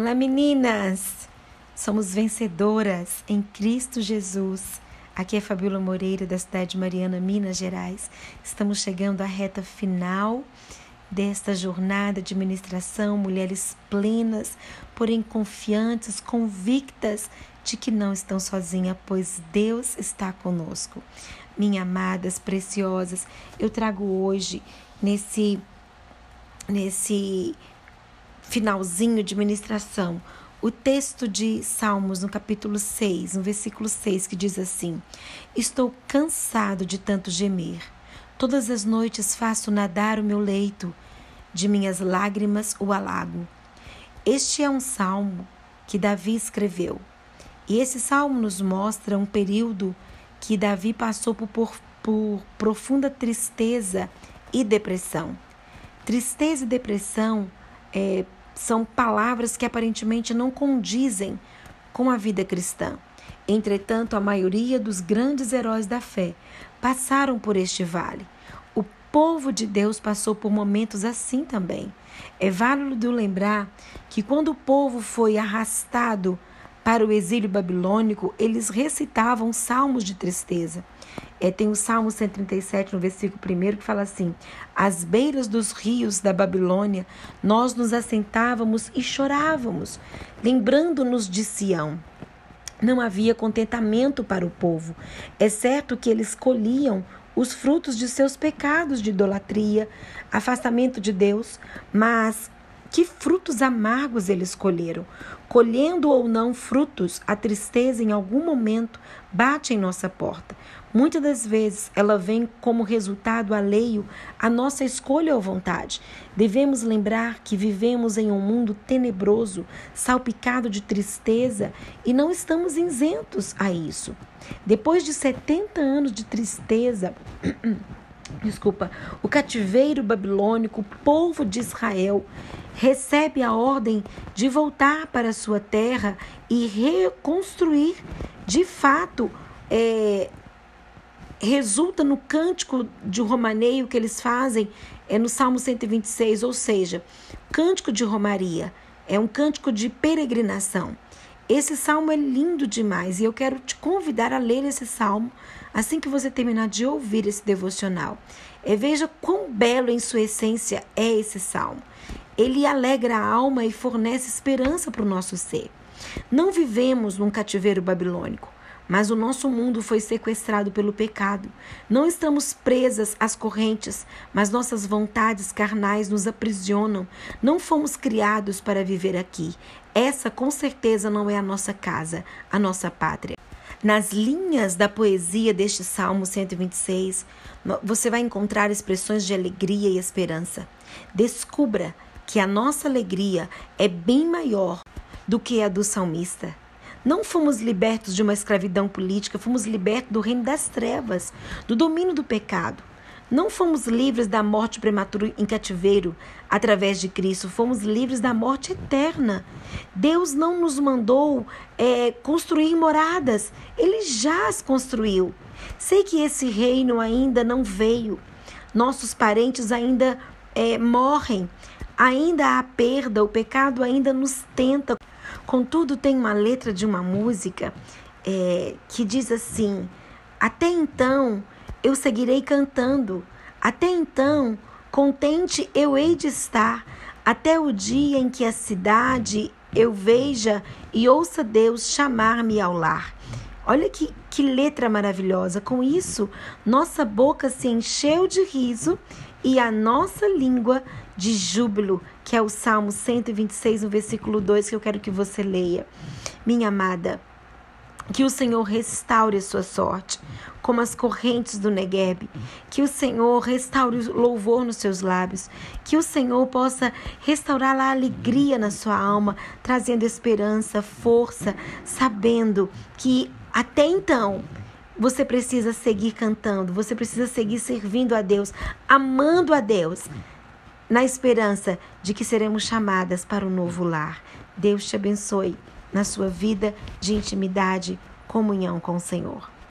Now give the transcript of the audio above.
Olá, meninas! Somos vencedoras em Cristo Jesus. Aqui é Fabíola Moreira, da cidade de Mariana, Minas Gerais. Estamos chegando à reta final desta jornada de ministração, mulheres plenas, porém confiantes, convictas de que não estão sozinhas, pois Deus está conosco. Minhas amadas, preciosas, eu trago hoje nesse nesse finalzinho de ministração, o texto de Salmos, no capítulo 6, no versículo 6, que diz assim: Estou cansado de tanto gemer. Todas as noites faço nadar o meu leito, de minhas lágrimas o alago. Este é um salmo que Davi escreveu. E esse salmo nos mostra um período que Davi passou por, por, por profunda tristeza e depressão. Tristeza e depressão é, são palavras que aparentemente não condizem com a vida cristã. Entretanto, a maioria dos grandes heróis da fé passaram por este vale. O povo de Deus passou por momentos assim também. É válido lembrar que quando o povo foi arrastado para o exílio babilônico, eles recitavam salmos de tristeza. É, tem o Salmo 137, no versículo 1, que fala assim: Às beiras dos rios da Babilônia, nós nos assentávamos e chorávamos, lembrando-nos de Sião. Não havia contentamento para o povo. É certo que eles colhiam os frutos de seus pecados de idolatria, afastamento de Deus, mas que frutos amargos eles colheram. Colhendo ou não frutos, a tristeza em algum momento bate em nossa porta. Muitas das vezes ela vem como resultado alheio à nossa escolha ou vontade. Devemos lembrar que vivemos em um mundo tenebroso, salpicado de tristeza e não estamos isentos a isso. Depois de 70 anos de tristeza, desculpa, o cativeiro babilônico, o povo de Israel, recebe a ordem de voltar para sua terra e reconstruir de fato. É, resulta no cântico de romaneio que eles fazem é no Salmo 126, ou seja, cântico de romaria, é um cântico de peregrinação. Esse salmo é lindo demais e eu quero te convidar a ler esse salmo assim que você terminar de ouvir esse devocional. É, veja quão belo em sua essência é esse salmo. Ele alegra a alma e fornece esperança para o nosso ser. Não vivemos num cativeiro babilônico, mas o nosso mundo foi sequestrado pelo pecado. Não estamos presas às correntes, mas nossas vontades carnais nos aprisionam. Não fomos criados para viver aqui. Essa com certeza não é a nossa casa, a nossa pátria. Nas linhas da poesia deste Salmo 126, você vai encontrar expressões de alegria e esperança. Descubra que a nossa alegria é bem maior do que a do salmista. Não fomos libertos de uma escravidão política, fomos libertos do reino das trevas, do domínio do pecado. Não fomos livres da morte prematura em cativeiro através de Cristo, fomos livres da morte eterna. Deus não nos mandou é, construir moradas, Ele já as construiu. Sei que esse reino ainda não veio, nossos parentes ainda é, morrem, ainda há perda, o pecado ainda nos tenta. Contudo, tem uma letra de uma música é, que diz assim: Até então eu seguirei cantando. Até então, contente eu hei de estar, até o dia em que a cidade eu veja e ouça Deus chamar-me ao lar. Olha que, que letra maravilhosa. Com isso, nossa boca se encheu de riso e a nossa língua de júbilo, que é o Salmo 126, no versículo 2, que eu quero que você leia. Minha amada, que o Senhor restaure a sua sorte, como as correntes do Negueb. Que o Senhor restaure o louvor nos seus lábios. Que o Senhor possa restaurar a alegria na sua alma, trazendo esperança, força, sabendo que até então você precisa seguir cantando, você precisa seguir servindo a Deus, amando a Deus, na esperança de que seremos chamadas para um novo lar. Deus te abençoe na sua vida de intimidade, comunhão com o Senhor.